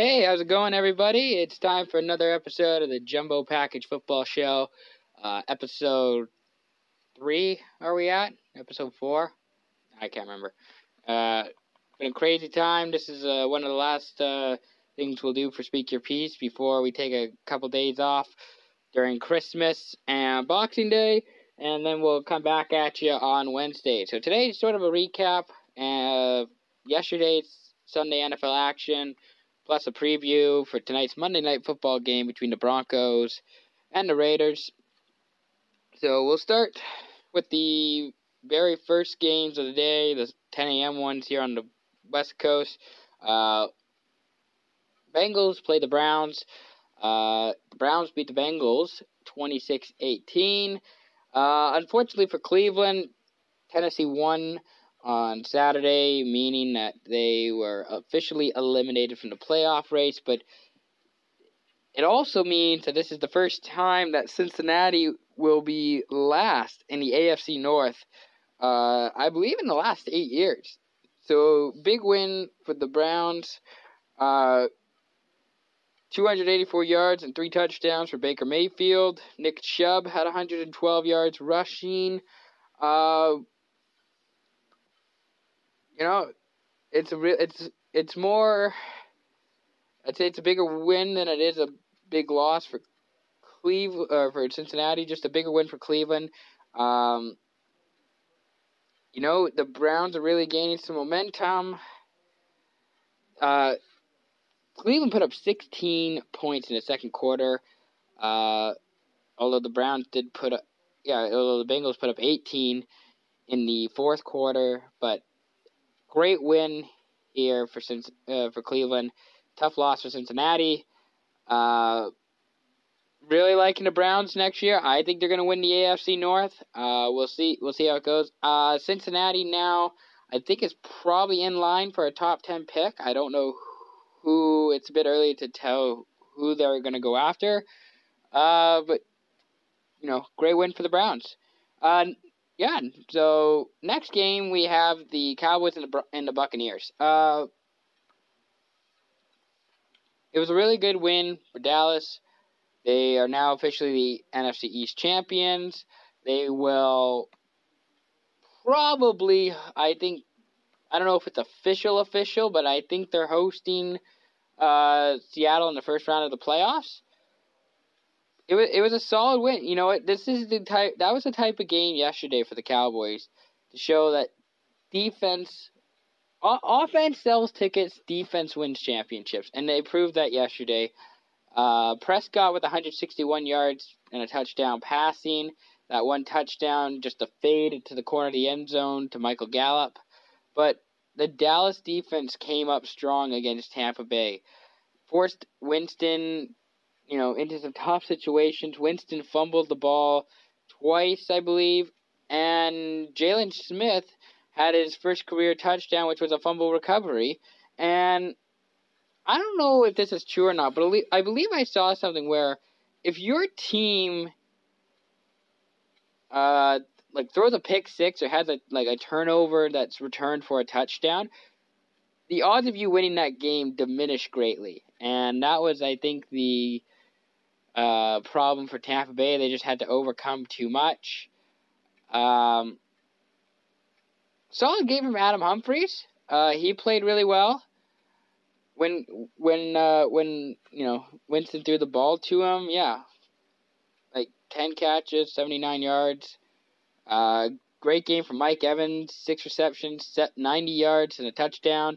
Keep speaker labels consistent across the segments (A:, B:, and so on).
A: Hey, how's it going, everybody? It's time for another episode of the Jumbo Package Football Show. Uh, episode three, are we at? Episode four? I can't remember. Uh, been a crazy time. This is uh, one of the last uh, things we'll do for Speak Your Piece before we take a couple days off during Christmas and Boxing Day, and then we'll come back at you on Wednesday. So today's sort of a recap of yesterday's Sunday NFL action, plus a preview for tonight's Monday night football game between the Broncos and the Raiders. So we'll start with the very first games of the day, the 10 a.m. ones here on the West Coast. Uh, Bengals play the Browns. Uh, the Browns beat the Bengals 26 18. Uh, unfortunately for Cleveland, Tennessee won on Saturday, meaning that they were officially eliminated from the playoff race, but it also means that this is the first time that Cincinnati will be last in the AFC North, uh, I believe in the last eight years. So, big win for the Browns. Uh, 284 yards and three touchdowns for Baker Mayfield. Nick Chubb had 112 yards rushing. Uh, you know, it's a real, it's it's more. I'd say it's a bigger win than it is a big loss for Cleveland uh, for Cincinnati. Just a bigger win for Cleveland. Um, you know, the Browns are really gaining some momentum. Uh, Cleveland put up 16 points in the second quarter. Uh, although the Browns did put up, yeah, although the Bengals put up 18 in the fourth quarter, but great win here for uh, for Cleveland. Tough loss for Cincinnati. Uh, really liking the Browns next year. I think they're going to win the AFC North. Uh, we'll see. We'll see how it goes. Uh, Cincinnati now, I think is probably in line for a top ten pick. I don't know who. It's a bit early to tell who they're going to go after. Uh, but you know, great win for the Browns. Uh, yeah. So next game we have the Cowboys and the and the Buccaneers. Uh, it was a really good win for Dallas. They are now officially the NFC East champions. They will probably, I think, I don't know if it's official official, but I think they're hosting uh, Seattle in the first round of the playoffs. It was it was a solid win. You know? This is the type that was the type of game yesterday for the Cowboys to show that defense o- offense sells tickets, defense wins championships, and they proved that yesterday. Uh, Prescott with 161 yards and a touchdown passing. That one touchdown, just a fade to the corner of the end zone to Michael Gallup. But the Dallas defense came up strong against Tampa Bay. Forced Winston, you know, into some tough situations. Winston fumbled the ball twice, I believe, and Jaylon Smith had his first career touchdown, which was a fumble recovery. And I don't know if this is true or not, but I believe I saw something where if your team uh like throws a pick six or has a like a turnover that's returned for a touchdown, the odds of you winning that game diminish greatly. And that was I think the uh, problem for Tampa Bay. They just had to overcome too much. Um, solid game from Adam Humphries. Uh, he played really well when when uh, when you know Winston threw the ball to him, yeah, like ten catches, seventy nine yards. Uh, great game from Mike Evans, six receptions, set ninety yards and a touchdown.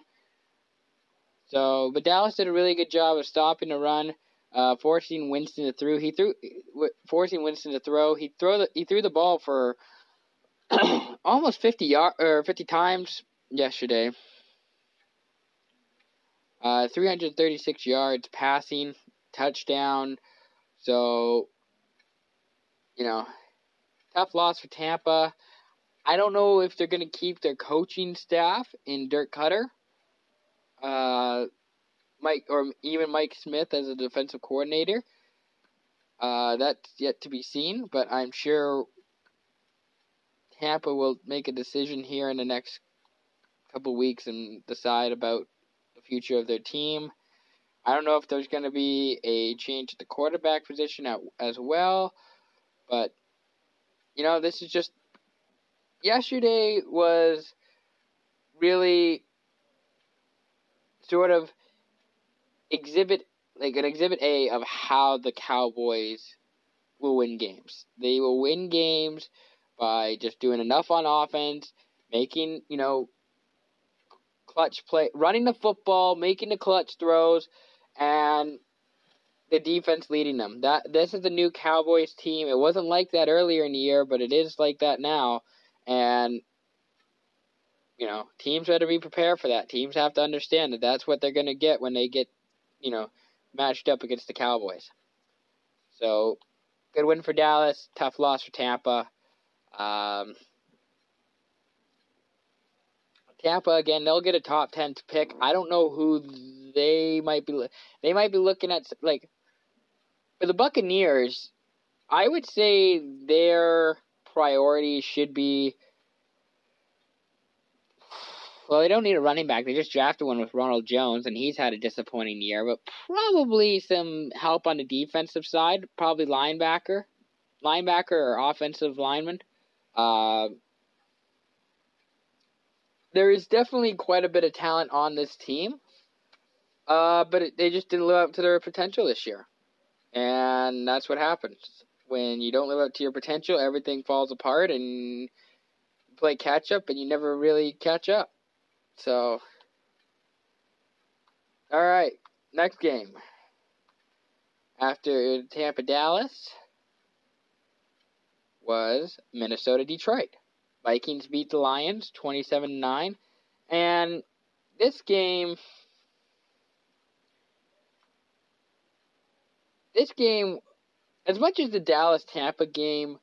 A: So, but Dallas did a really good job of stopping the run, uh, forcing Winston to throw. He threw, forcing Winston to throw. He throw the he threw the ball for almost fifty yard or fifty times yesterday. Uh, 336 yards passing, touchdown. So, you know, tough loss for Tampa. I don't know if they're going to keep their coaching staff in Dirk Koetter. uh, Mike, or even Mike Smith as a defensive coordinator. Uh, that's yet to be seen, but I'm sure Tampa will make a decision here in the next couple weeks and decide about the future of their team. I don't know if there's going to be a change at the quarterback position as well, but you know, this is just yesterday was really sort of exhibit like an exhibit A of how the Cowboys will win games. They will win games by just doing enough on offense, making, you know, clutch play, running the football, making the clutch throws, and the defense leading them. That this is the new Cowboys team. It wasn't like that earlier in the year, but it is like that now. And you know, teams to be prepared for that. Teams have to understand that that's what they're going to get when they get, you know, matched up against the Cowboys. So, good win for Dallas. Tough loss for Tampa. Um, Tampa again, they'll get a top ten pick. I don't know who they might be. They might be looking at like for the Buccaneers. I would say their priority should be. Well, they don't need a running back. They just drafted one with Ronald Jones, and he's had a disappointing year. But probably some help on the defensive side. Probably linebacker, linebacker or offensive lineman. Uh, there is definitely quite a bit of talent on this team, uh, but it, they just didn't live up to their potential this year, and that's what happens when you don't live up to your potential. Everything falls apart, and you play catch up, and you never really catch up. So, all right, next game. After Tampa Dallas was Minnesota Detroit. Vikings beat the Lions 27 9. And this game this game as much as the Dallas Tampa game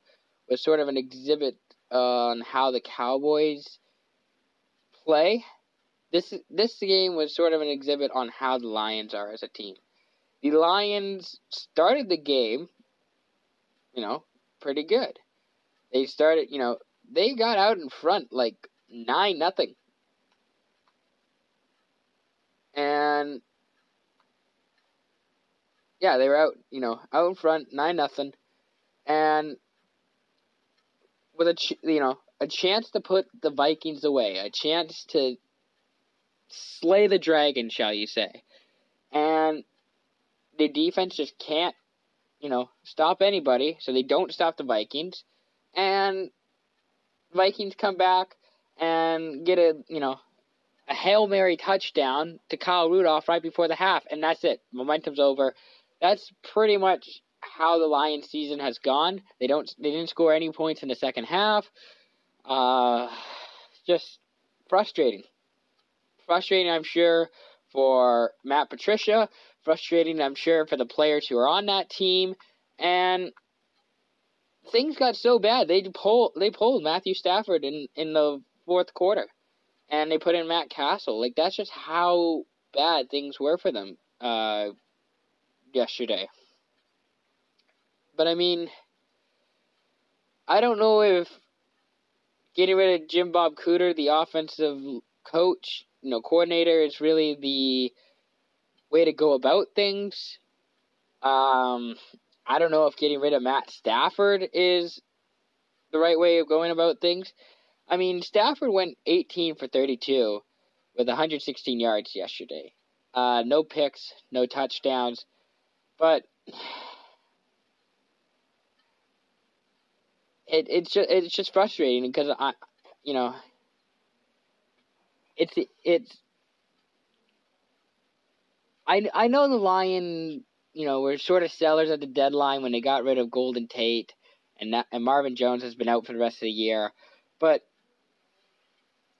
A: was sort of an exhibit on how the Cowboys play, this this game was sort of an exhibit on how the Lions are as a team. The Lions started the game, you know, pretty good. They started, you know, they got out in front like nine nothing. And yeah, they were out, you know, out in front nine nothing, and with a ch- you know a chance to put the Vikings away, a chance to slay the dragon, shall you say? And the defense just can't, you know, stop anybody, so they don't stop the Vikings, and Vikings come back and get a you know a hail mary touchdown to Kyle Rudolph right before the half, and that's it. Momentum's over. That's pretty much how the Lions season has gone. They don't they didn't score any points in the second half. Uh, just frustrating. Frustrating, I'm sure, for Matt Patricia. Frustrating, I'm sure, for the players who are on that team. And things got so bad they pulled they pulled Matthew Stafford in in the fourth quarter, and they put in Matt Cassel. Like that's just how bad things were for them uh, yesterday. But I mean, I don't know if getting rid of Jim Bob Cooter, the offensive coach, you know, coordinator, is really the way to go about things. Um, I don't know if getting rid of Matt Stafford is the right way of going about things. I mean, Stafford went 18 for 32 with 116 yards yesterday. Uh, no picks, no touchdowns, but it it's just it's just frustrating because I, you know, it's it's. I I know the Lion you know, were sort of sellers at the deadline when they got rid of Golden Tate, and that, and Marvin Jones has been out for the rest of the year. But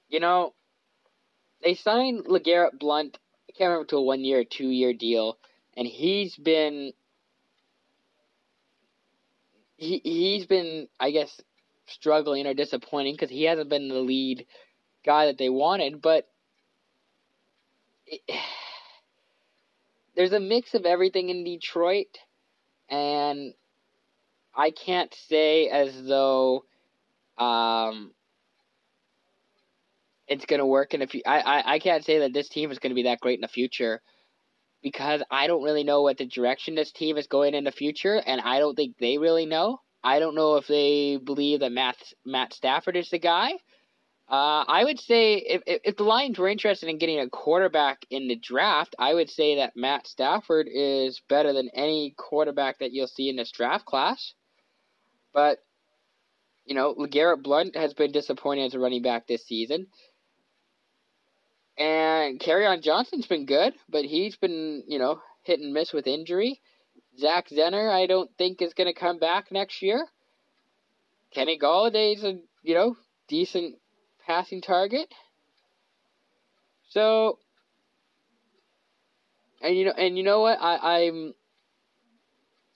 A: you know, they signed LeGarrette Blount. I can't remember to a one year or two year deal, and he's been he he's been I guess struggling or disappointing because he hasn't been the lead guy that they wanted, but. It, there's a mix of everything in Detroit, and I can't say as though um, it's going to work in a few. I, I, I can't say that this team is going to be that great in the future. because I don't really know what the direction this team is going in the future, and I don't think they really know. I don't know if they believe that Matt Matt Stafford is the guy. Uh, I would say if, if, the Lions were interested in getting a quarterback in the draft, I would say that Matt Stafford is better than any quarterback that you'll see in this draft class. But you know, LeGarrette Blount has been disappointing as a running back this season. And Kerryon Johnson's been good, but he's been, you know, hit and miss with injury. Zach Zenner, I don't think is going to come back next year. Kenny Golladay's a, you know, decent passing target. So, and you know, and you know what? I, I'm,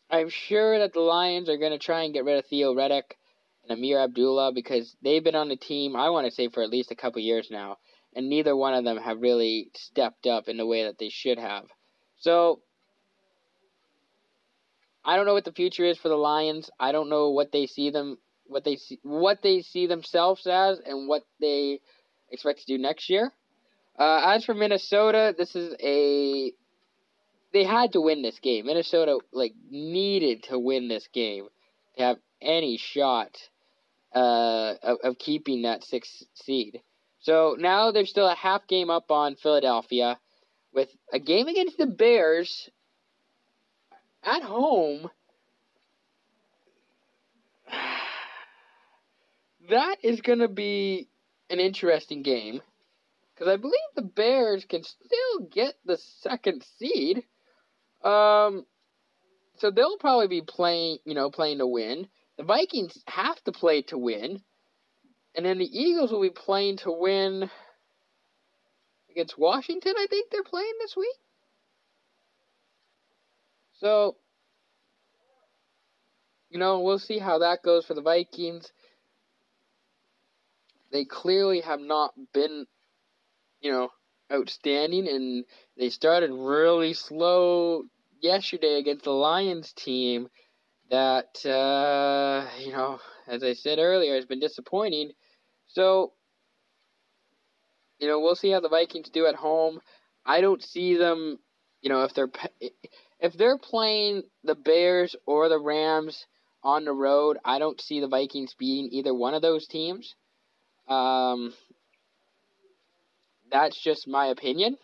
A: I'm sure that the Lions are to try and get rid of Theo Riddick and Ameer Abdullah because they've been on the team. I want to say for at least a couple years now, and neither one of them have really stepped up in the way that they should have. So I don't know what the future is for the Lions. I don't know what they see them what they see what they see themselves as and what they expect to do next year. Uh, as for Minnesota, this is a they had to win this game. Minnesota like needed to win this game to have any shot uh, of, of keeping that sixth seed. So now they're still a half game up on Philadelphia with a game against the Bears at home. That is going to be an interesting game because I believe the Bears can still get the second seed. Um, so they'll probably be playing, you know, playing to win. The Vikings have to play to win. And then the Eagles will be playing to win against Washington, I think they're playing this week. So, you know, we'll see how that goes for the Vikings. They clearly have not been, you know, outstanding, and they started really slow yesterday against the Lions team that, uh, you know, as I said earlier, has been disappointing. So, you know, we'll see how the Vikings do at home. I don't see them, you know, if they're if they're playing the Bears or the Rams on the road, I don't see the Vikings beating either one of those teams. Um, that's just my opinion.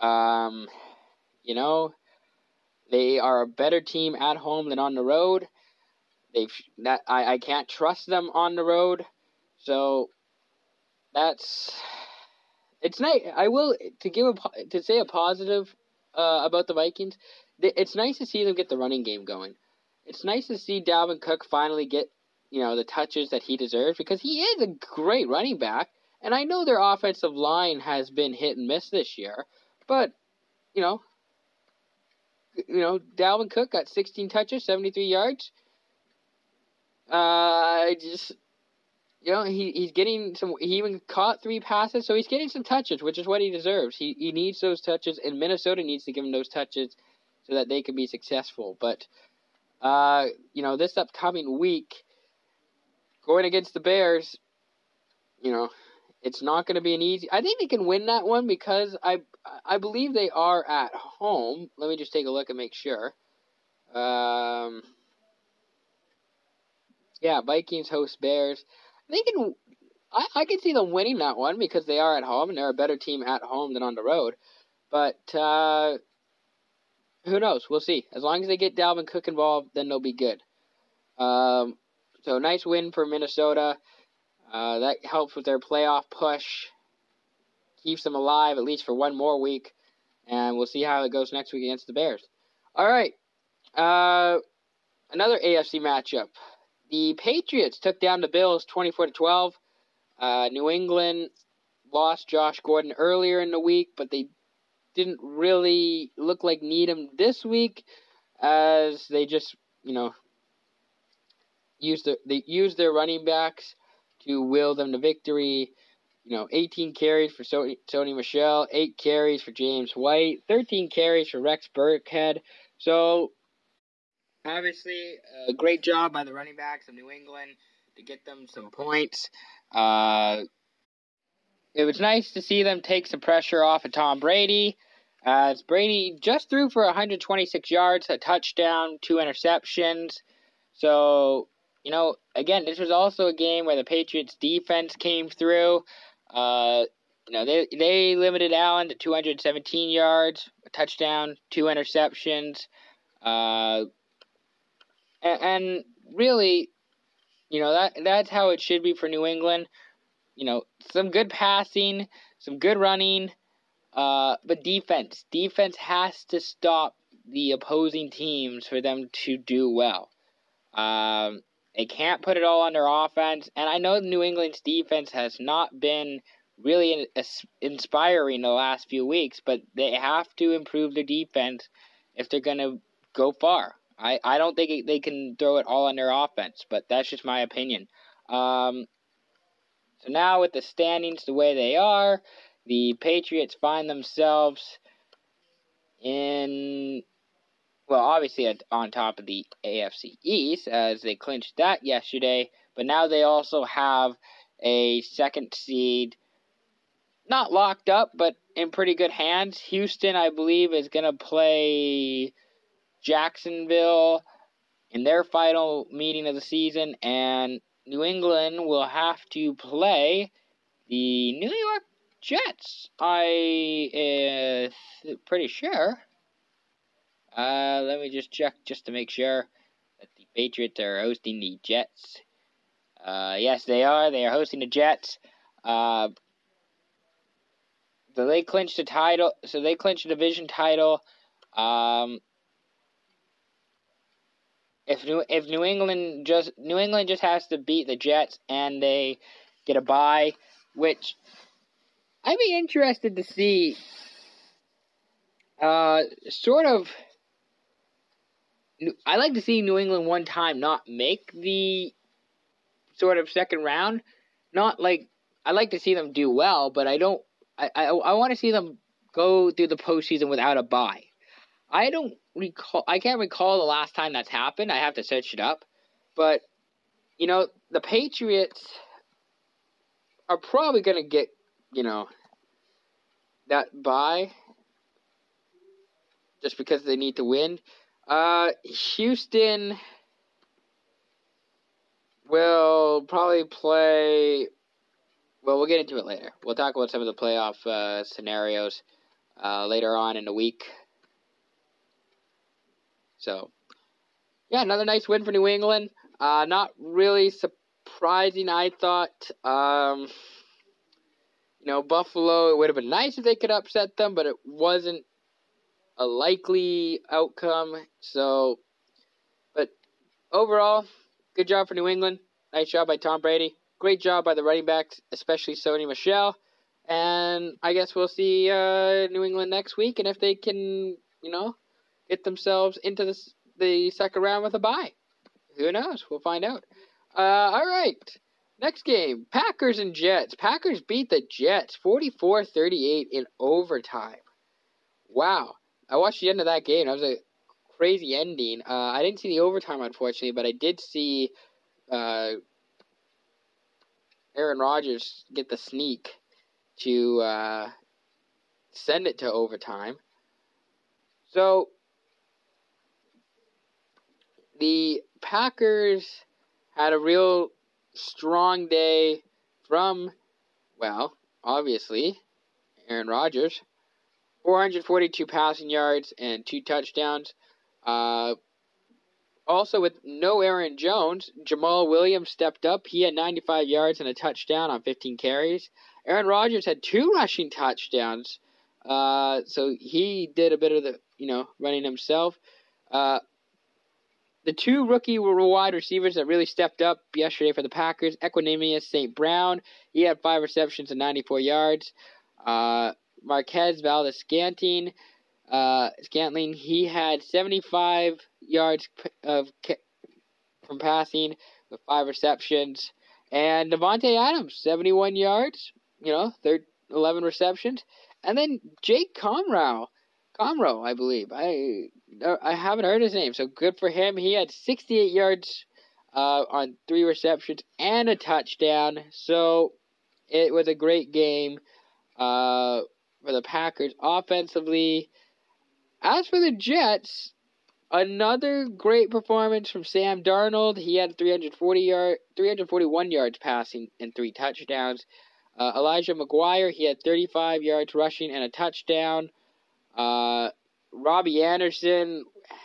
A: Um, you know, they are a better team at home than on the road. They've that I, I can't trust them on the road, so that's it's nice. I will to give a to say a positive uh, about the Vikings. It's nice to see them get the running game going. It's nice to see Dalvin Cook finally get you know the touches that he deserves because he is a great running back. And I know their offensive line has been hit and miss this year, but you know you know, Dalvin Cook got 16 touches, 73 yards. Uh, I just, you know, he, he's getting some. He even caught three passes, so he's getting some touches, which is what he deserves. He he needs those touches, and Minnesota needs to give him those touches so that they can be successful. But, uh, you know, this upcoming week, going against the Bears, you know, it's not going to be an easy. I think they can win that one because I I believe they are at home. Let me just take a look and make sure. Um, yeah, Vikings host Bears. They can. I I can see them winning that one because they are at home and they're a better team at home than on the road. But uh, who knows? We'll see. As long as they get Dalvin Cook involved, then they'll be good. Um, so nice win for Minnesota. Uh, that helps with their playoff push, keeps them alive at least for one more week, and we'll see how it goes next week against the Bears. All right, uh, another AFC matchup. The Patriots took down the Bills 24 to 12. Uh, New England lost Josh Gordon earlier in the week, but they didn't really look like need him this week, as they just you know used the, they used their running backs to will them to victory. You know, 18 carries for Sony, Sony Michel, 8 carries for James White, 13 carries for Rex Burkhead. So, obviously, a great job by the running backs of New England to get them some points. Uh, it was nice to see them take some pressure off of Tom Brady. As Brady just threw for 126 yards, a touchdown, two interceptions. So, you know, again, this was also a game where the Patriots defense came through. Uh, you know, they they limited Allen to 217 yards, a touchdown, two interceptions. Uh, and, and really, you know, that that's how it should be for New England. You know, some good passing, some good running, uh, but defense. Defense has to stop the opposing teams for them to do well. Um, they can't put it all on their offense, and I know New England's defense has not been really inspiring the last few weeks, but they have to improve their defense if they're going to go far. I, I don't think they can throw it all on their offense, but that's just my opinion. Um, so now with the standings the way they are, the Patriots find themselves in, well, obviously on top of the AFC East as they clinched that yesterday, but now they also have a second seed, not locked up, but in pretty good hands. Houston, I believe, is going to play Jacksonville in their final meeting of the season, and New England will have to play the New York Jets. I uh, pretty sure. Uh, let me just check just to make sure that the Patriots are hosting the Jets. Uh, yes, they are. They are hosting the Jets. Uh, so they clinched the title. So they clinched the division title. Um, if New if New England just New England just has to beat the Jets and they get a bye, which I'd be interested to see uh, sort of. I like to see New England one time not make the sort of second round. Not like I like to see them do well, but I don't. I I, I want to see them go through the postseason without a bye. I don't recall. I can't recall the last time that's happened. I have to search it up, but you know the Patriots are probably going to get you know, that bye just because they need to win. Uh, Houston will probably play. Well, we'll get into it later. We'll talk about some of the playoff uh, scenarios uh, later on in the week. So, yeah, another nice win for New England. Uh, not really surprising, I thought. Um, you know, Buffalo, it would have been nice if they could upset them, but it wasn't a likely outcome. So, but overall, good job for New England. Nice job by Tom Brady. Great job by the running backs, especially Sony Michel. And I guess we'll see uh, New England next week, and if they can, you know, get themselves into the, the second round with a bye. Who knows? We'll find out. Uh, all right. Next game, Packers and Jets. Packers beat the Jets 44 38 in overtime. Wow. I watched the end of that game. That was a crazy ending. Uh, I didn't see the overtime, unfortunately, but I did see uh, Aaron Rodgers get the sneak to uh, send it to overtime. So, the Packers had a real strong day from, well, obviously, Aaron Rodgers. 442 passing yards and two touchdowns. Uh, also, with no Aaron Jones, Jamaal Williams stepped up. He had 95 yards and a touchdown on 15 carries. Aaron Rodgers had two rushing touchdowns. Uh, so he did a bit of the, you know, running himself. Uh, the two rookie wide receivers that really stepped up yesterday for the Packers, Equanimeous St. Brown, he had five receptions and 94 yards. Uh, Marquez Scantling, uh, Scantling, he had 75 yards of from passing with five receptions. And Davante Adams, 71 yards, you know, third 11 receptions. And then Jake Kumerow, Kumerow, I believe. I I haven't heard his name, so good for him. He had 68 yards uh, on three receptions and a touchdown. So it was a great game uh, for the Packers offensively. As for the Jets, another great performance from Sam Darnold. He had 340 yard, 341 yards passing and three touchdowns. Uh, Elijah McGuire, he had 35 yards rushing and a touchdown. Uh, Robbie Anderson,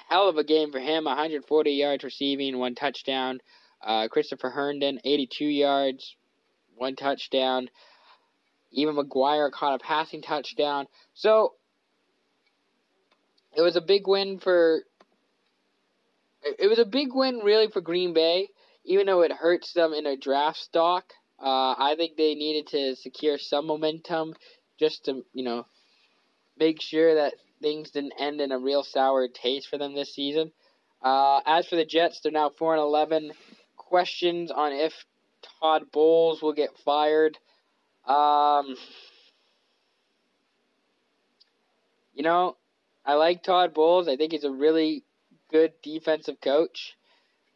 A: hell of a game for him, 140 yards receiving, one touchdown. Uh, Christopher Herndon, 82 yards, one touchdown. Even McGuire caught a passing touchdown. So it was a big win for. It was a big win, really, for Green Bay, even though it hurts them in a draft stock. Uh, I think they needed to secure some momentum just to, you know, make sure that things didn't end in a real sour taste for them this season. Uh, as for the Jets, they're now 4 and 11. Questions on if Todd Bowles will get fired. Um, you know, I like Todd Bowles. I think he's a really good defensive coach.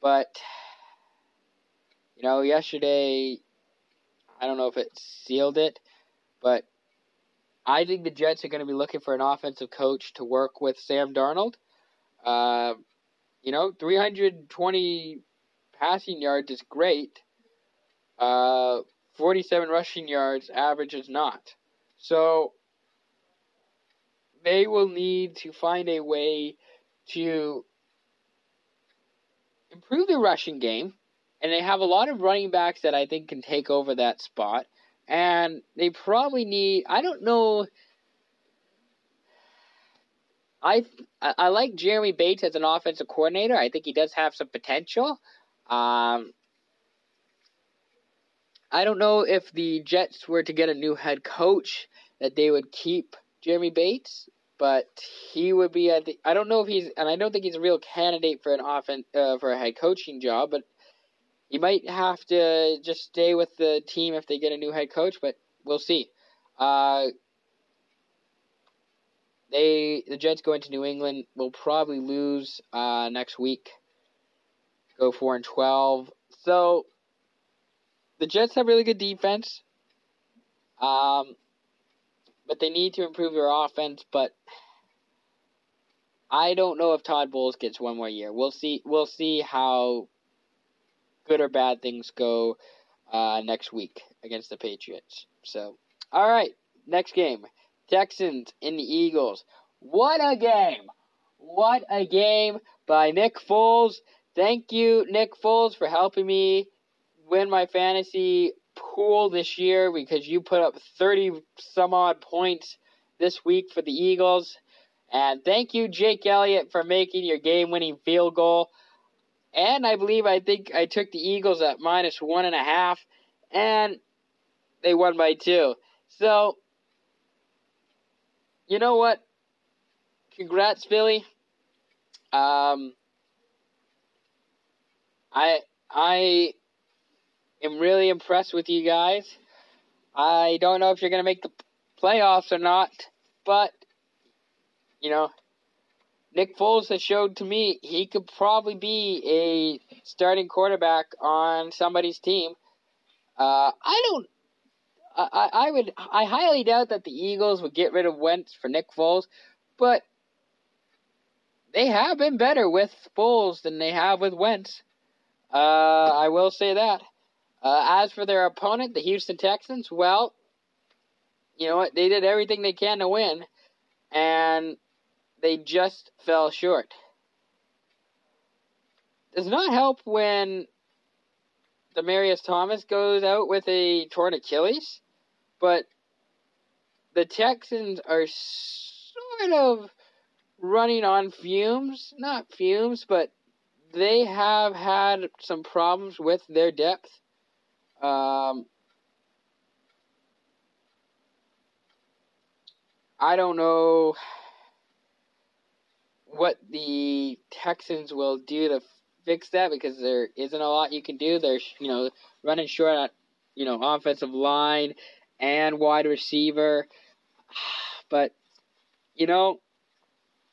A: But, you know, yesterday, I don't know if it sealed it, but I think the Jets are going to be looking for an offensive coach to work with Sam Darnold. Uh, you know, 320 passing yards is great. Uh, 47 rushing yards average is not. So they will need to find a way to improve the rushing game. And they have a lot of running backs that I think can take over that spot and they probably need. I don't know. I I like Jeremy Bates as an offensive coordinator. I think he does have some potential. Um, I don't know if the Jets were to get a new head coach that they would keep Jeremy Bates, but he would be at the, I don't know if he's and I don't think he's a real candidate for an offense uh, for a head coaching job, but he might have to just stay with the team if they get a new head coach, but we'll see. Uh, they the Jets going to New England will probably lose uh, next week. Go four and twelve. So the Jets have really good defense. Um, but they need to improve their offense. But I don't know if Todd Bowles gets one more year. We'll see. We'll see how good or bad things go uh, next week against the Patriots. So, all right, next game Texans in the Eagles. What a game! What a game by Nick Foles. Thank you, Nick Foles, for helping me win my fantasy pool this year because you put up 30 some odd points this week for the Eagles. And thank you, Jake Elliott, for making your game winning field goal. And I believe I think I took the Eagles at minus one and a half, and they won by two. So, you know what? Congrats, Philly. Um, I I am really impressed with you guys. I don't know if you're gonna make the playoffs or not, but you know Nick Foles has showed to me he could probably be a starting quarterback on somebody's team. Uh, I don't. I, I would. I highly doubt that the Eagles would get rid of Wentz for Nick Foles, but they have been better with Foles than they have with Wentz. Uh, I will say that. Uh, as for their opponent, the Houston Texans, well, you know what? They did everything they can to win, and they just fell short. Does not help when Demaryius Thomas goes out with a torn Achilles, but the Texans are sort of running on fumes. Not fumes, but they have had some problems with their depth. Um, I don't know what the Texans will do to fix that because there isn't a lot you can do. They're you know running short at you know offensive line and wide receiver, but you know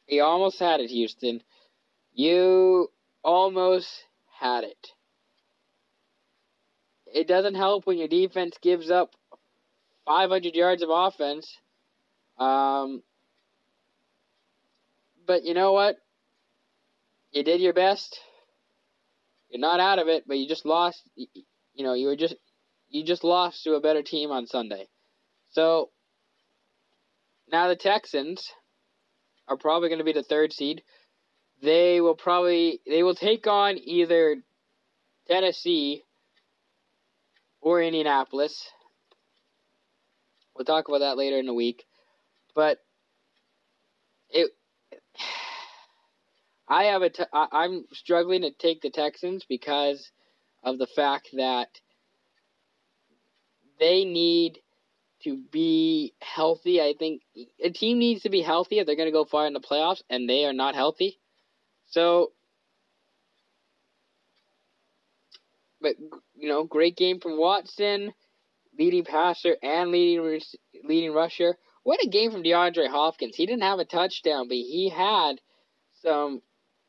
A: you almost had it, Houston. You almost had it. It doesn't help when your defense gives up 500 yards of offense Um, but you know what? You did your best. You're not out of it, but you just lost. You know, you were just you just lost to a better team on Sunday. So now the Texans are probably going to be the third seed. They will probably they will take on either Tennessee or Indianapolis. We'll talk about that later in the week. But it I have a t- I, I'm struggling to take the Texans because of the fact that they need to be healthy. I think a team needs to be healthy if they're going to go far in the playoffs, and they are not healthy. So, but you know, great game from Watson, leading passer and leading leading rusher. What a game from DeAndre Hopkins. He didn't have a touchdown, but he had some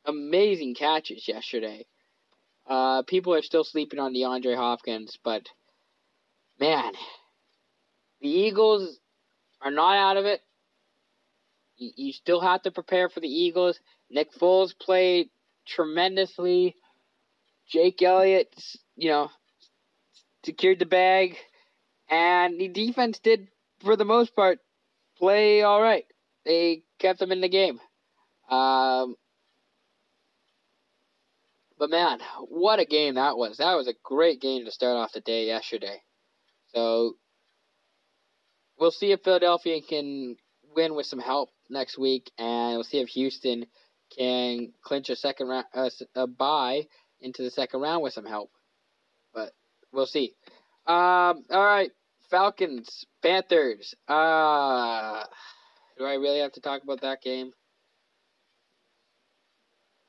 A: amazing catches yesterday. Uh, people are still sleeping on DeAndre Hopkins, but man, the Eagles are not out of it. You, you still have to prepare for the Eagles. Nick Foles played tremendously. Jake Elliott, you know, secured the bag, and the defense did, for the most part, play all right. They kept them in the game. Um, but man, what a game that was. That was a great game to start off the day yesterday. So we'll see if Philadelphia can win with some help next week, and we'll see if Houston can clinch a second round, uh, a bye into the second round with some help. We'll see. Um, all right, Falcons, Panthers. Uh, do I really have to talk about that game?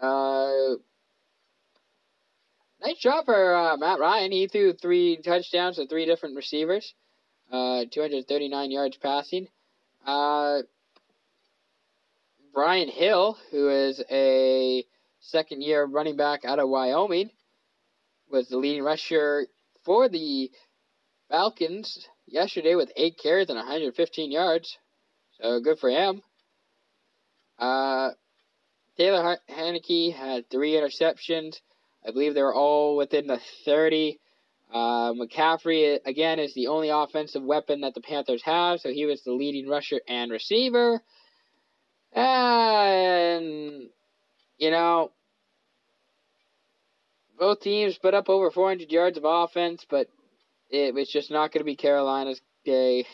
A: Uh, nice job for uh, Matt Ryan. He threw three touchdowns to three different receivers. Uh, 239 yards passing. Uh, Brian Hill, who is a second year running back out of Wyoming, was the leading rusher for the Falcons yesterday with eight carries and 115 yards. So good for him. Uh, Taylor Heinicke had three interceptions. I believe they were all within the 30. Uh, McCaffrey, again, is the only offensive weapon that the Panthers have, so he was the leading rusher and receiver. And, you know, both teams put up over 400 yards of offense, but it was just not going to be Carolina's day.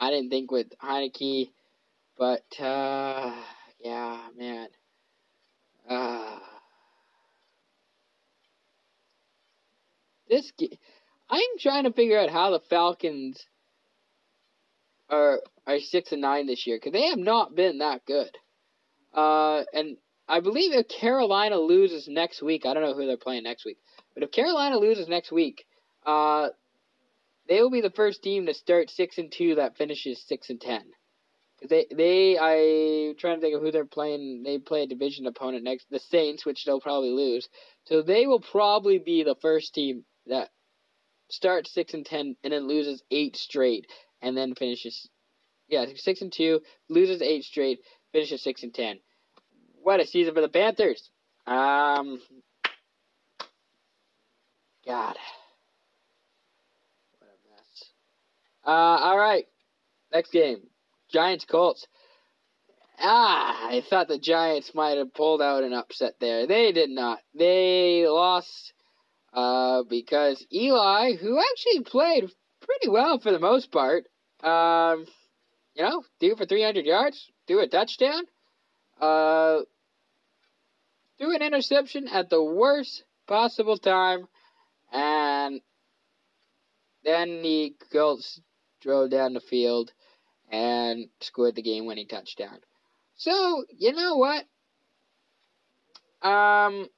A: I didn't think with Heinicke, but, uh, yeah, man. Uh, this I'm trying to figure out how the Falcons are are six and nine this year because they have not been that good. Uh, and I believe if Carolina loses next week, I don't know who they're playing next week, but if Carolina loses next week, uh, they will be the first team to start six and two that finishes six and ten. They they I trying to think of who they're playing. They play a division opponent next, the Saints, which they'll probably lose. So they will probably be the first team that starts six and ten and then loses eight straight and then finishes yeah six and two loses eight straight finishes six and ten. What a season for the Panthers! Um, God, what a mess. Uh, all right, next game, Giants Colts. Ah, I thought the Giants might have pulled out an upset there. They did not. They lost uh, because Eli, who actually played pretty well for the most part, um, you know, threw for 300 yards, threw a touchdown, uh, threw an interception at the worst possible time, and then the Colts drove down the field and scored the game-winning touchdown. So you know what? Um,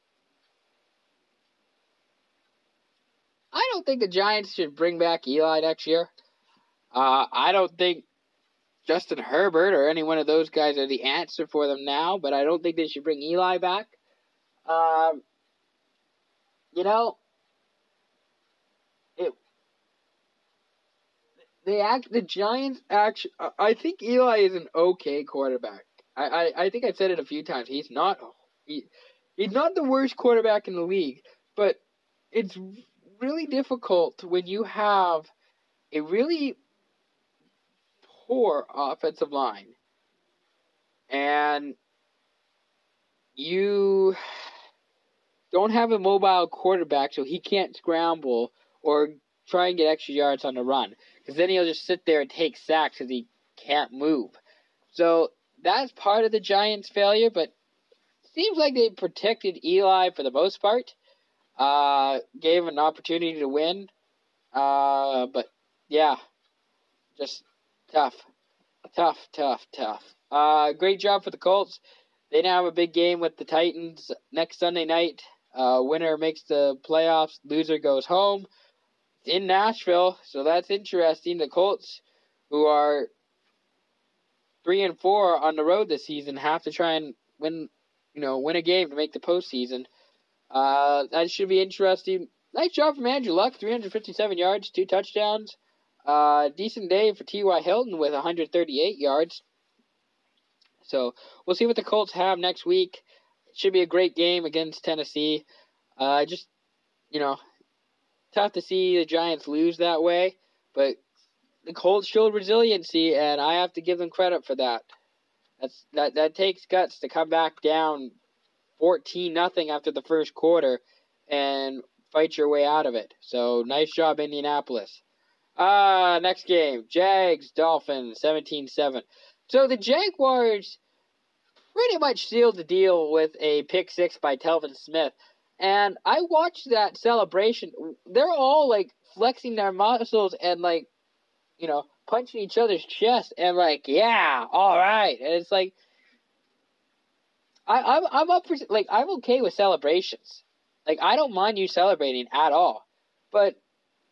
A: I don't think the Giants should bring back Eli next year. Uh, I don't think Justin Herbert or any one of those guys are the answer for them now, but I don't think they should bring Eli back. Um, you know, it they act the Giants actually. I think Eli is an okay quarterback. I, I, I think I've said it a few times. He's not he, he's not the worst quarterback in the league, but it's really difficult when you have a really poor offensive line and you don't have a mobile quarterback so he can't scramble or try and get extra yards on the run because then he'll just sit there and take sacks because he can't move. So that's part of the Giants' failure, but seems like they protected Eli for the most part. Uh, gave him an opportunity to win. Uh, but yeah, just tough, tough, tough, tough. Uh, great job for the Colts. They now have a big game with the Titans next Sunday night. Uh, winner makes the playoffs. Loser goes home. It's in Nashville, so that's interesting. The Colts, who are three and four on the road this season, have to try and win, you know, win a game to make the postseason. Uh, that should be interesting. Nice job from Andrew Luck, 357 yards, two touchdowns. Uh, decent day for T.Y. Hilton with 138 yards. So we'll see what the Colts have next week. Should be a great game against Tennessee. Uh, just you know, tough to see the Giants lose that way, but the Colts showed resiliency, and I have to give them credit for that. That's that that takes guts to come back down fourteen nothing after the first quarter and fight your way out of it. So nice job, Indianapolis. Uh, next game, Jags Dolphins 17-7. So the Jaguars pretty much sealed the deal with a pick six by Telvin Smith. And I watched that celebration. They're all like flexing their muscles and like, you know, punching each other's chest and like, yeah, all right. And it's like, I, I'm I'm up for like I'm okay with celebrations. Like I don't mind you celebrating at all, but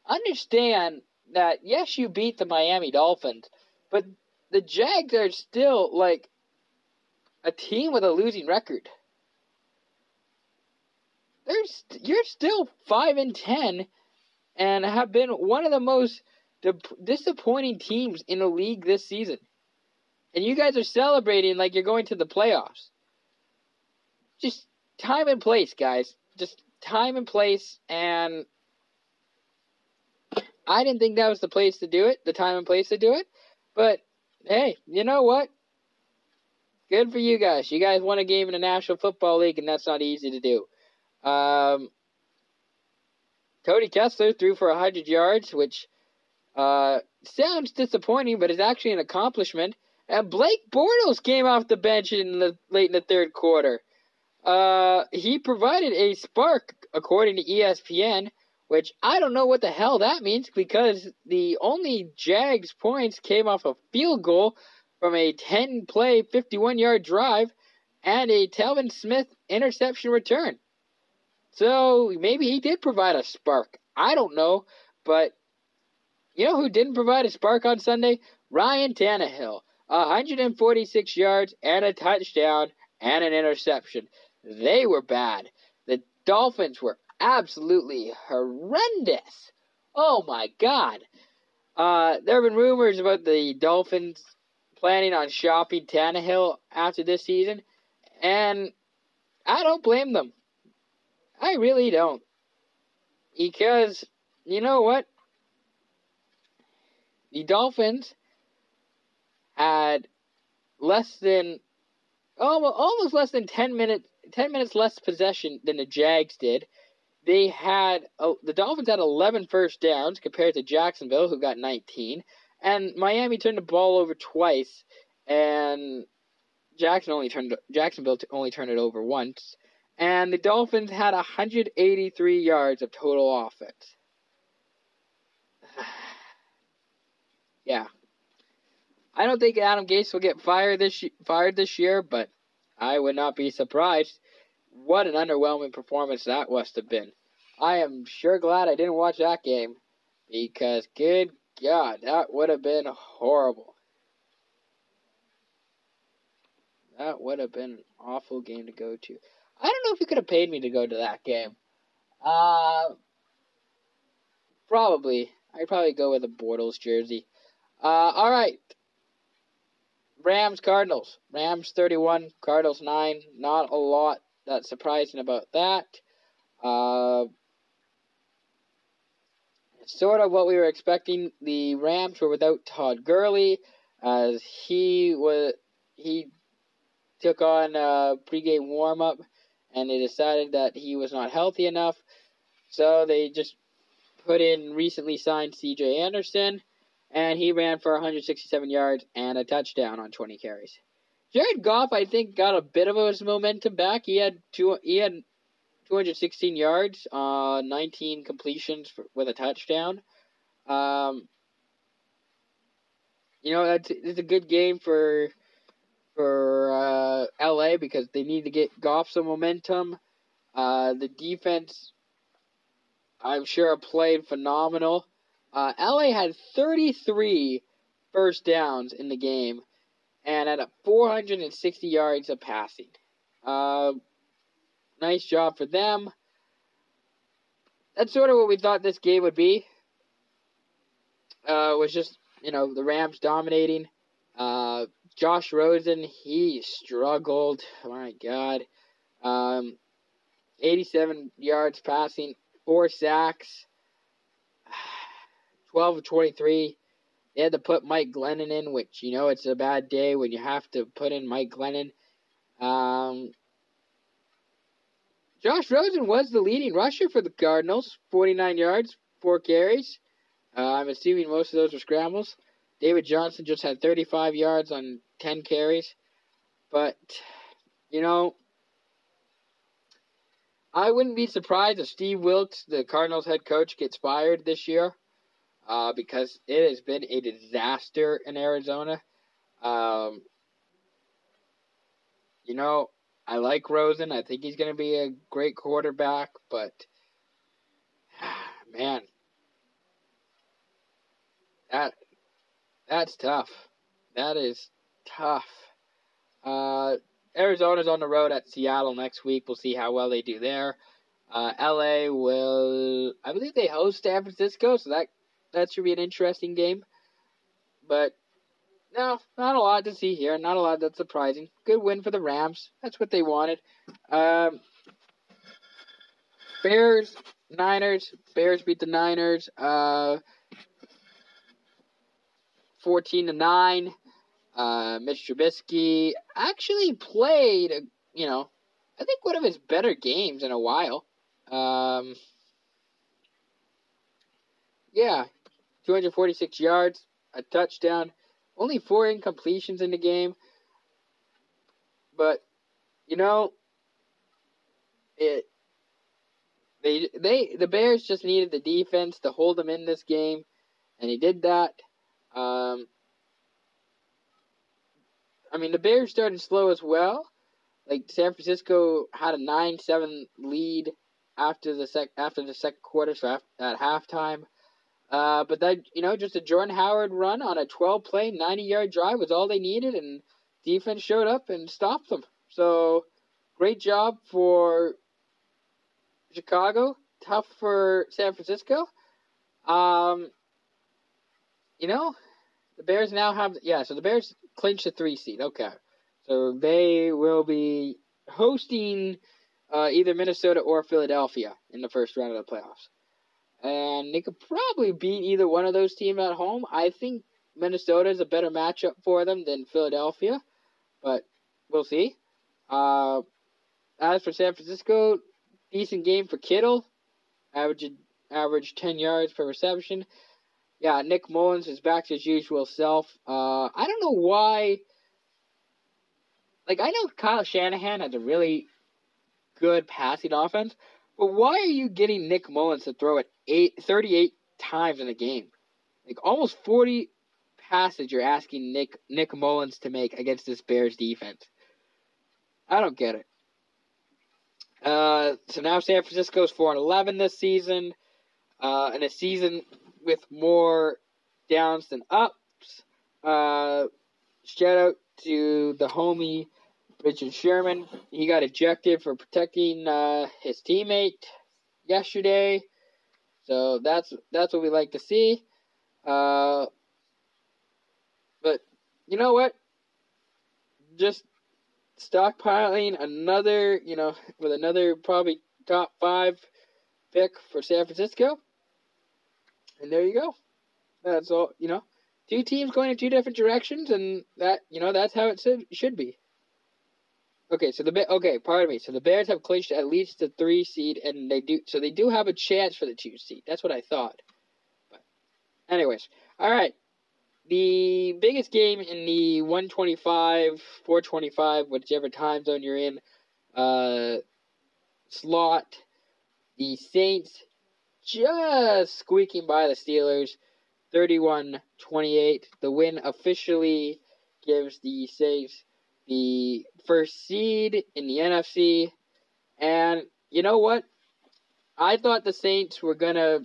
A: understand that yes, you beat the Miami Dolphins, but the Jags are still like a team with a losing record. There's you're still five and ten, and have been one of the most disappointing teams in the league this season. And you guys are celebrating like you're going to the playoffs. Just time and place, guys. Just time and place, and I didn't think that was the place to do it, the time and place to do it. But hey, you know what? Good for you guys. You guys won a game in the National Football League, and that's not easy to do. Um, Cody Kessler threw for 100 yards, which uh, sounds disappointing, but is actually an accomplishment. And Blake Bortles came off the bench in the late in the third quarter. Uh, he provided a spark, according to ESPN, which I don't know what the hell that means because the only Jags points came off a field goal from a 10 play, 51 yard drive and a Telvin Smith interception return. So maybe he did provide a spark. I don't know, but you know who didn't provide a spark on Sunday? Ryan Tannehill. 146 yards and a touchdown and an interception. They were bad. The Dolphins were absolutely horrendous. Oh my god. Uh, there have been rumors about the Dolphins planning on shopping Tannehill after this season, and I don't blame them. I really don't. Because, you know what? The Dolphins had less than almost, almost less than 10 minutes 10 minutes less possession than the Jags did they had uh, the Dolphins had 11 first downs compared to Jacksonville, who got 19, and Miami turned the ball over twice, and Jackson only turned Jacksonville only turned it over once, and the Dolphins had 183 yards of total offense. yeah, I don't think Adam Gase will get fired this fired this year, but I would not be surprised what an underwhelming performance that must have been. I am sure glad I didn't watch that game because, good God, that would have been horrible. That would have been an awful game to go to. I don't know if you could have paid me to go to that game. Uh, probably. I'd probably go with a Bortles jersey. Uh, all right. Rams Cardinals. Rams 31, Cardinals 9. Not a lot that's surprising about that. Uh, sort of what we were expecting. The Rams were without Todd Gurley as he was he took on a pregame warm up and they decided that he was not healthy enough. So they just put in recently signed CJ Anderson and he ran for 167 yards and a touchdown on 20 carries. Jared Goff, I think, got a bit of his momentum back. He had two, he had 216 yards, uh, 19 completions for, with a touchdown. Um, you know, that's it's a good game for for uh, LA because they need to get Goff some momentum. Uh, the defense, I'm sure, played phenomenal. Uh, LA had 33 first downs in the game and at 460 yards of passing. Nice job for them. That's sort of what we thought this game would be. Uh, was just you know the Rams dominating. Uh, Josh Rosen he struggled. My God, um, 87 yards passing, four sacks. 12 of 23. They had to put Mike Glennon in, which, you know, it's a bad day when you have to put in Mike Glennon. Um, Josh Rosen was the leading rusher for the Cardinals, 49 yards, 4 carries. Uh, I'm assuming most of those were scrambles. David Johnson just had 35 yards on 10 carries. But, you know, I wouldn't be surprised if Steve Wilks, the Cardinals head coach, gets fired this year uh, because it has been a disaster in Arizona. Um, you know, I like Rosen. I think he's going to be a great quarterback, but man, that that's tough. That is tough. Uh, Arizona's on the road at Seattle next week. We'll see how well they do there. Uh, LA will, I believe they host San Francisco, so that that should be an interesting game. But no, not a lot to see here. Not a lot that's surprising. Good win for the Rams. That's what they wanted. Um, Bears, Niners. Bears beat the Niners. Uh, fourteen to nine. Uh, Mitch Trubisky actually played, you know, I think one of his better games in a while. Um, yeah, 246 yards, a touchdown, only four incompletions in the game. But you know, it they they the Bears just needed the defense to hold them in this game, and he did that. Um, I mean, the Bears started slow as well. Like San Francisco had a nine-seven lead after the sec after the second quarter, so after at halftime. Uh, but that, you know, just a Jordan Howard run on a 12 play, 90 yard drive was all they needed, and defense showed up and stopped them. So, great job for Chicago. Tough for San Francisco. Um, you know, the Bears now have, yeah, so the Bears clinched the three seed. Okay. So they will be hosting uh, either Minnesota or Philadelphia in the first round of the playoffs and they could probably beat either one of those teams at home. I think Minnesota is a better matchup for them than Philadelphia, but we'll see. Uh, as for San Francisco, decent game for Kittle, average average ten yards per reception. Yeah, Nick Mullens is back to his usual self. Uh, I don't know why. Like I know Kyle Shanahan has a really good passing offense, but why are you getting Nick Mullens to throw it eight, 38 times in a game? Like almost 40 passes you're asking Nick Nick Mullens to make against this Bears defense. I don't get it. Uh, so now San Francisco's 4 and 11 this season, uh, and a season with more downs than ups. Uh, shout out to the homie Richard Sherman, he got ejected for protecting uh, his teammate yesterday. So that's that's what we like to see. Uh, But you know what? Just stockpiling another, you know, with another probably top five pick for San Francisco. And there you go. That's all, you know. Two teams going in two different directions, and that, you know, that's how it should be. Okay, so the okay, pardon me. So the Bears have clinched at least the three seed, and they do so they do have a chance for the two seed. That's what I thought. But, anyways, all right. The biggest game in the 125, 425, whichever time zone you're in, uh, slot. The Saints just squeaking by the Steelers, 31-28. The win officially gives the Saints the first seed in the NFC. And you know what? I thought the Saints were going to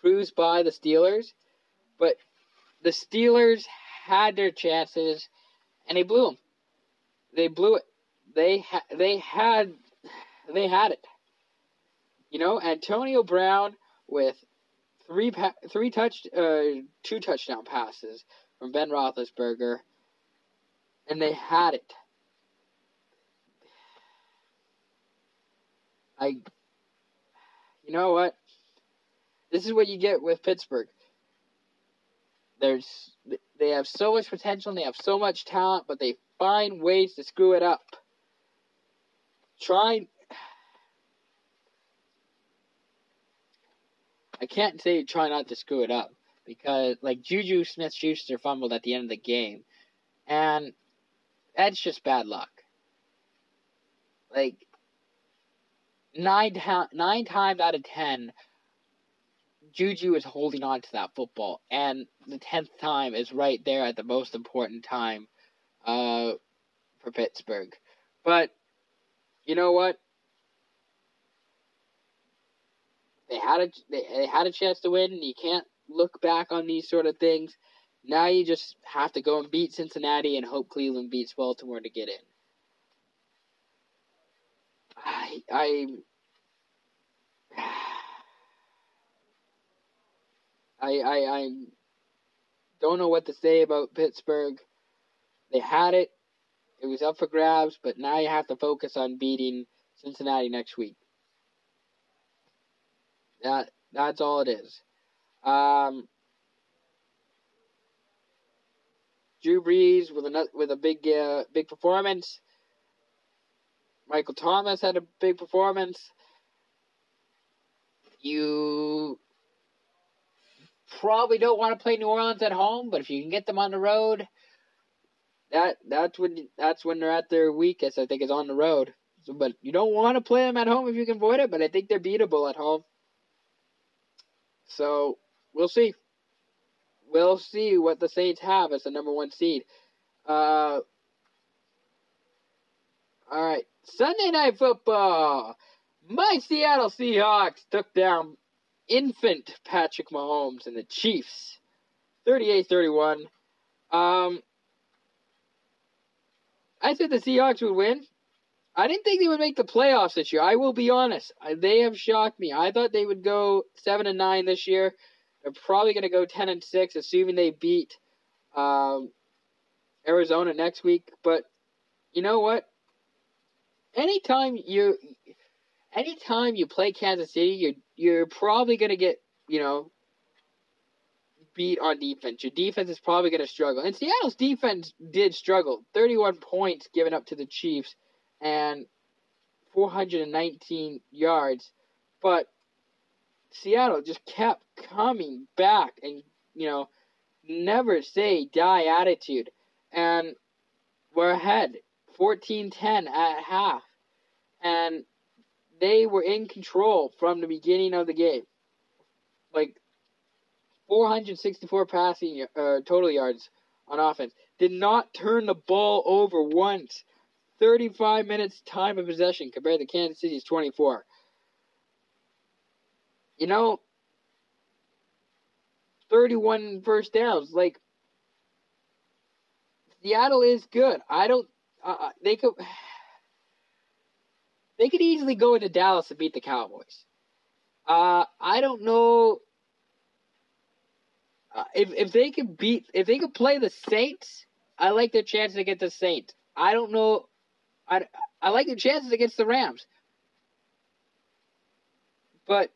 A: cruise by the Steelers, but the Steelers had their chances and they blew them. They blew it. They ha- they had they had it. You know, Antonio Brown with three pa- three touch uh, two touchdown passes from Ben Roethlisberger and they had it. I, you know what? This is what you get with Pittsburgh. There's, they have so much potential and they have so much talent, but they find ways to screw it up. Try. I can't say try not to screw it up because, like, Juju Smith Schuster fumbled at the end of the game, and that's just bad luck. Like nine nine times out of ten, Juju is holding on to that football, and the tenth time is right there at the most important time, uh, for Pittsburgh. But you know what? They had a they, they had a chance to win. And You can't look back on these sort of things now you just have to go and beat Cincinnati and hope Cleveland beats Baltimore to get in. I I I I, I don't know what to say about Pittsburgh. They had it. It was up for grabs, but now you have to focus on beating Cincinnati next week. That that's all it is. Um, Drew Brees with a with a big uh, big performance. Michael Thomas had a big performance. You probably don't want to play New Orleans at home, but if you can get them on the road, that that's when that's when they're at their weakest. I think is on the road. So, but you don't want to play them at home if you can avoid it. But I think they're beatable at home. So we'll see we'll see what the Saints have as the number one seed. Uh, all right, Sunday Night Football. My Seattle Seahawks took down infant Patrick Mahomes and the Chiefs, 38-31. Um, I said the Seahawks would win. I didn't think they would make the playoffs this year. I will be honest. They have shocked me. I thought they would go seven and nine this year. They're probably going to go 10 and 6, assuming they beat um, Arizona next week. But you know what? Anytime you, anytime you play Kansas City, you're you're probably going to get you know beat on defense. Your defense is probably going to struggle. And Seattle's defense did struggle. 31 points given up to the Chiefs and 419 yards. But Seattle just kept coming back and, you know, never say die attitude. And we're ahead 14 10 at half. And they were in control from the beginning of the game. Like 464 passing uh, total yards on offense. Did not turn the ball over once. 35 minutes time of possession compared to Kansas City's 24 you know, 31 first downs. Like, Seattle is good. I don't. Uh, uh, they could. They could easily go into Dallas and beat the Cowboys. Uh, I don't know. Uh, if if they could beat, if they could play the Saints, I like their chances against the Saints. I don't know. I, I like their chances against the Rams. But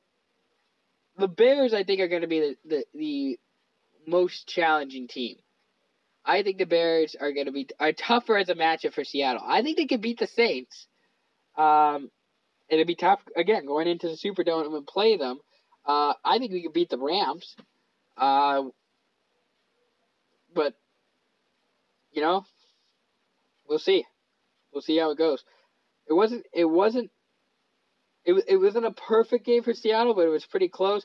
A: the Bears, I think, are going to be the, the, the most challenging team. I think the Bears are going to be are tougher as a matchup for Seattle. I think they could beat the Saints. Um, it'd be tough again going into the Superdome and play them. Uh, I think we could beat the Rams. Uh, but you know, we'll see. We'll see how it goes. It wasn't. It wasn't. It it wasn't a perfect game for Seattle, but it was pretty close.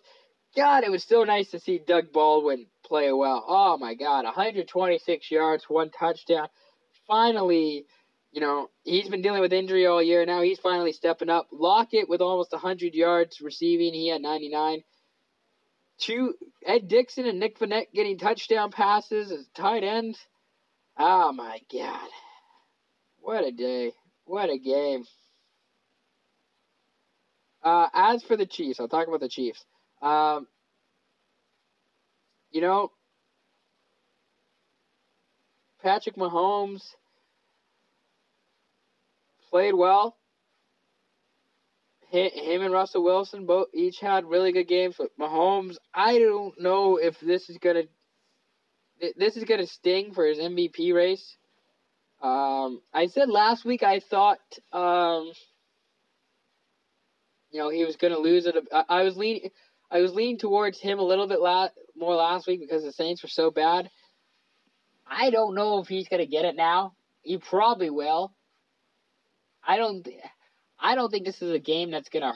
A: God, it was so nice to see Doug Baldwin play well. Oh my God, 126 yards, one touchdown. Finally, you know, he's been dealing with injury all year. Now he's finally stepping up. Lockett with almost 100 yards receiving. He had 99. Two Ed Dickson and Nick Vannett getting touchdown passes as tight ends. Oh my God. What a day. What a game. Uh, as for the Chiefs, I'll talk about the Chiefs. Um, you know, Patrick Mahomes played well. Him and Russell Wilson both each had really good games. But Mahomes, I don't know if this is gonna this is gonna sting for his MVP race. Um, I said last week I thought um, you know he was gonna lose it. I, I was leaning I was leaning towards him a little bit la- more last week because the Saints were so bad. I don't know if he's gonna get it now. He probably will. I don't. I don't think this is a game that's gonna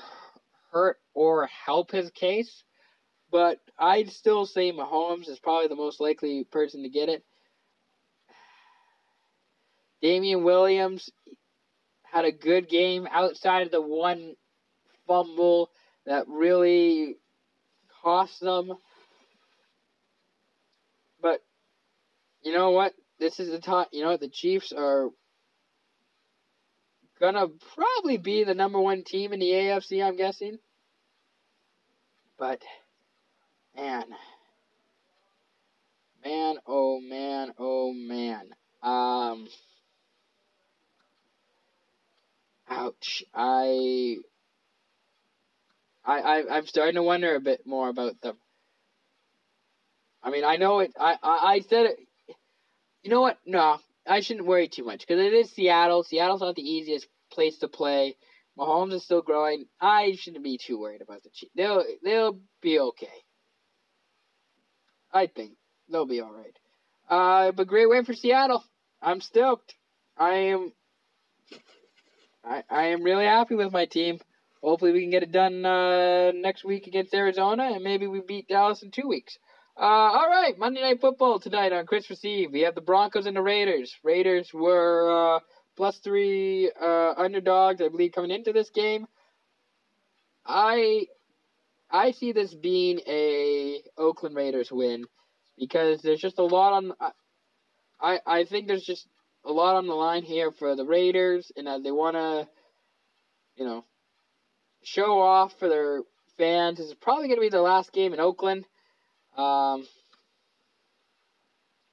A: hurt or help his case. But I'd still say Mahomes is probably the most likely person to get it. Damien Williams had a good game outside of the one fumble that really cost them. But you know what? This is the time. You know what? The Chiefs are gonna probably be the number one team in the AFC. I'm guessing. But man, man, oh man, oh man. Um. Ouch. I I, I I'm starting to wonder a bit more about them. I mean, I know it. I I, I said it. You know what? No, I shouldn't worry too much because it is Seattle. Seattle's not the easiest place to play. Mahomes is still growing. I shouldn't be too worried about the Chiefs. They'll they'll be okay. I think they'll be all right. Uh, but great win for Seattle. I'm stoked. I am. I I am really happy with my team. Hopefully, we can get it done uh, next week against Arizona, and maybe we beat Dallas in two weeks. Uh, all right, Monday Night Football tonight on Christmas Eve. We have the Broncos and the Raiders. Raiders were uh, plus three uh, underdogs, I believe, coming into this game. I I see this being a Oakland Raiders win because there's just a lot on. I I think there's just a lot on the line here for the Raiders, and uh, they want to, you know, show off for their fans. This is probably going to be the last game in Oakland. Um,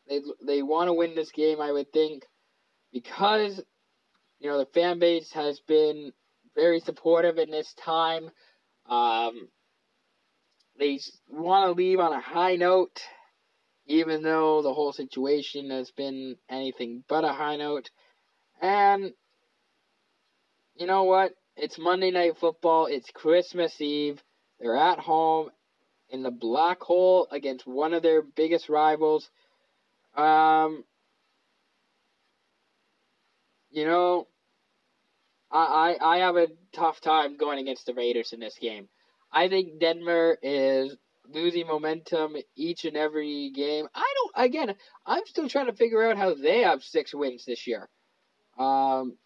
A: they they want to win this game, I would think, because you know the fan base has been very supportive in this time. Um, they want to leave on a high note, even though the whole situation has been anything but a high note. And you know what? It's Monday Night Football. It's Christmas Eve. They're at home in the black hole against one of their biggest rivals. Um, you know, I, I I have a tough time going against the Raiders in this game. I think Denver is losing momentum each and every game. I don't. Again, I'm still trying to figure out how they have six wins this year. Um,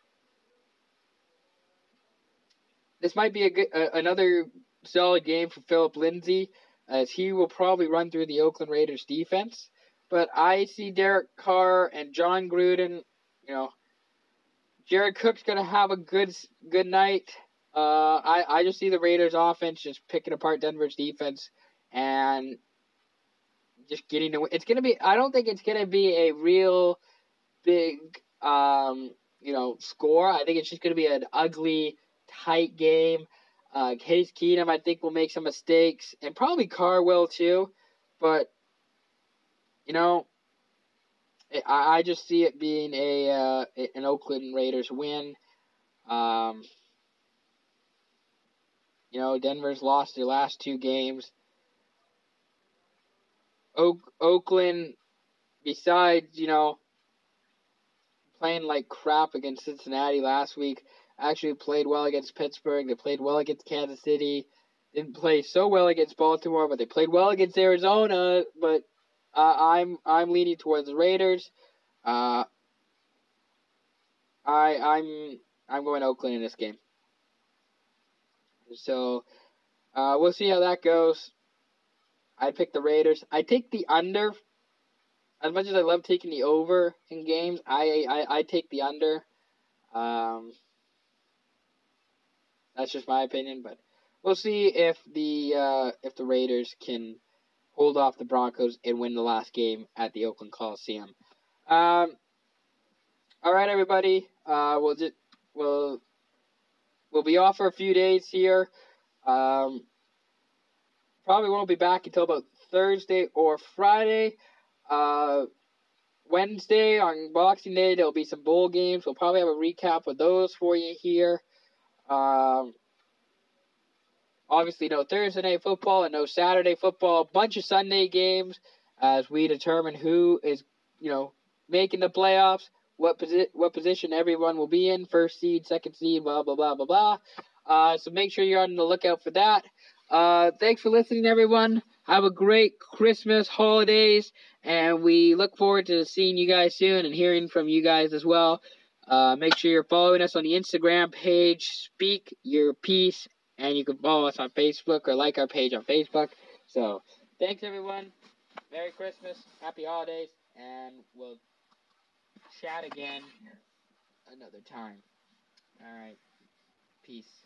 A: this might be a good uh, another solid game for Philip Lindsay, as he will probably run through the Oakland Raiders defense. But I see Derek Carr and Jon Gruden. You know, Jared Cook's gonna have a good good night. Uh, I I just see the Raiders offense just picking apart Denver's defense, and just getting away. It's gonna be. I don't think it's gonna be a real big, um, you know, score. I think it's just gonna be an ugly, tight game. Uh, Case Keenum, I think, will make some mistakes, and probably Carr will too. But you know, I, I just see it being a uh, an Oakland Raiders win. Um, you know, Denver's lost their last two games. Oak, Oakland, besides, you know, playing like crap against Cincinnati last week, actually played well against Pittsburgh. They played well against Kansas City. Didn't play so well against Baltimore, but they played well against Arizona. But uh, I'm I'm leaning towards the Raiders. Uh, I I'm I'm going Oakland in this game. So uh, we'll see how that goes. I pick the Raiders. I take the under. As much as I love taking the over in games, I I, I take the under. Um, that's just my opinion, but we'll see if the uh, if the Raiders can hold off the Broncos and win the last game at the Oakland Coliseum. Um, all right, everybody. Uh, we'll just we'll we'll be off for a few days here. Um, probably won't be back until about Thursday or Friday. Uh, Wednesday on Boxing Day, there'll be some bowl games. We'll probably have a recap of those for you here. Um, obviously, no Thursday night football and no Saturday football. A bunch of Sunday games as we determine who is, you know, making the playoffs, what posi- what position everyone will be in, first seed, second seed, blah blah blah blah blah. Uh, so make sure you're on the lookout for that. Uh, thanks for listening, everyone. Have a great Christmas holidays, and we look forward to seeing you guys soon and hearing from you guys as well. Uh, make sure you're following us on the Instagram page, Speak Your Piece, and you can follow us on Facebook or like our page on Facebook. So, thanks everyone. Merry Christmas, Happy Holidays, and we'll chat again another time. All right. Peace.